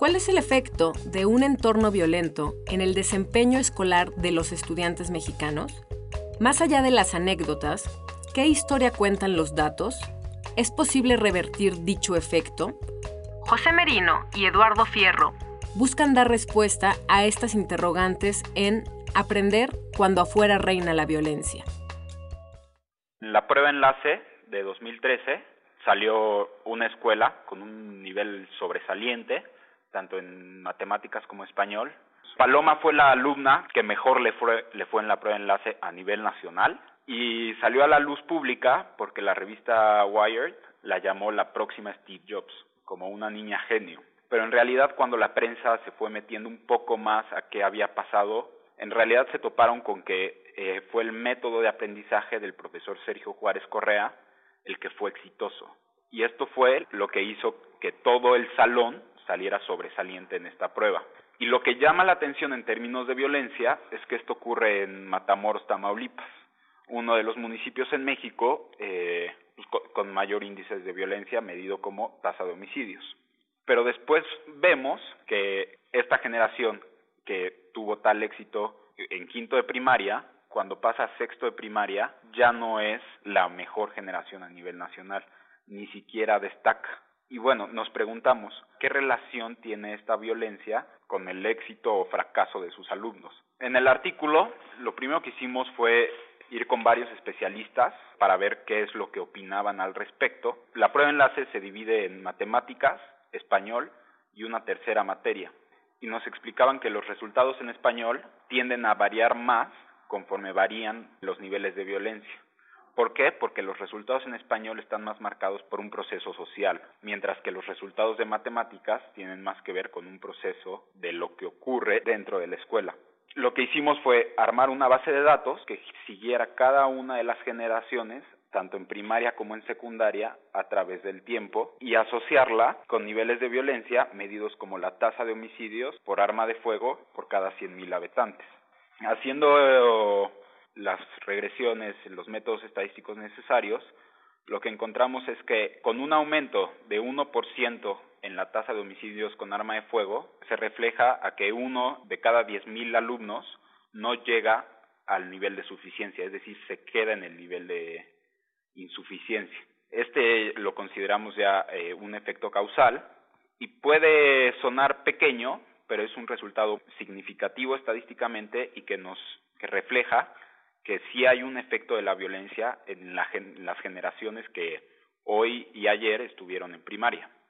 ¿Cuál es el efecto de un entorno violento en el desempeño escolar de los estudiantes mexicanos? Más allá de las anécdotas, ¿qué historia cuentan los datos? ¿Es posible revertir dicho efecto? José Merino y Eduardo Fierro buscan dar respuesta a estas interrogantes en Aprender cuando afuera reina la violencia. La prueba enlace de 2013 salió una escuela con un nivel sobresaliente, tanto en matemáticas como español. Paloma fue la alumna que mejor le fue, le fue en la prueba enlace a nivel nacional y salió a la luz pública porque la revista Wired la llamó la próxima Steve Jobs, como una niña genio. Pero en realidad cuando la prensa se fue metiendo un poco más a qué había pasado, en realidad se toparon con que eh, fue el método de aprendizaje del profesor Sergio Juárez Correa el que fue exitoso. Y esto fue lo que hizo que todo el salón saliera sobresaliente en esta prueba. Y lo que llama la atención en términos de violencia es que esto ocurre en Matamoros, Tamaulipas, uno de los municipios en México eh, pues, con mayor índice de violencia medido como tasa de homicidios. Pero después vemos que esta generación que tuvo tal éxito en quinto de primaria, cuando pasa a sexto de primaria, ya no es la mejor generación a nivel nacional, ni siquiera destaca. Y bueno, nos preguntamos, ¿qué relación tiene esta violencia con el éxito o fracaso de sus alumnos? En el artículo, lo primero que hicimos fue ir con varios especialistas para ver qué es lo que opinaban al respecto. La prueba enlace se divide en matemáticas, español y una tercera materia. Y nos explicaban que los resultados en español tienden a variar más conforme varían los niveles de violencia. ¿Por qué? Porque los resultados en español están más marcados por un proceso social, mientras que los resultados de matemáticas tienen más que ver con un proceso de lo que ocurre dentro de la escuela. Lo que hicimos fue armar una base de datos que siguiera cada una de las generaciones tanto en primaria como en secundaria, a través del tiempo y asociarla con niveles de violencia medidos como la tasa de homicidios por arma de fuego por cada 100.000 habitantes. Haciendo las regresiones, los métodos estadísticos necesarios, lo que encontramos es que con un aumento de 1% en la tasa de homicidios con arma de fuego, se refleja a que uno de cada 10.000 alumnos no llega al nivel de suficiencia, es decir, se queda en el nivel de insuficiencia. Este lo consideramos ya eh, un efecto causal y puede sonar pequeño, pero es un resultado significativo estadísticamente y que nos que refleja que sí hay un efecto de la violencia en, las generaciones que hoy y ayer estuvieron en primaria.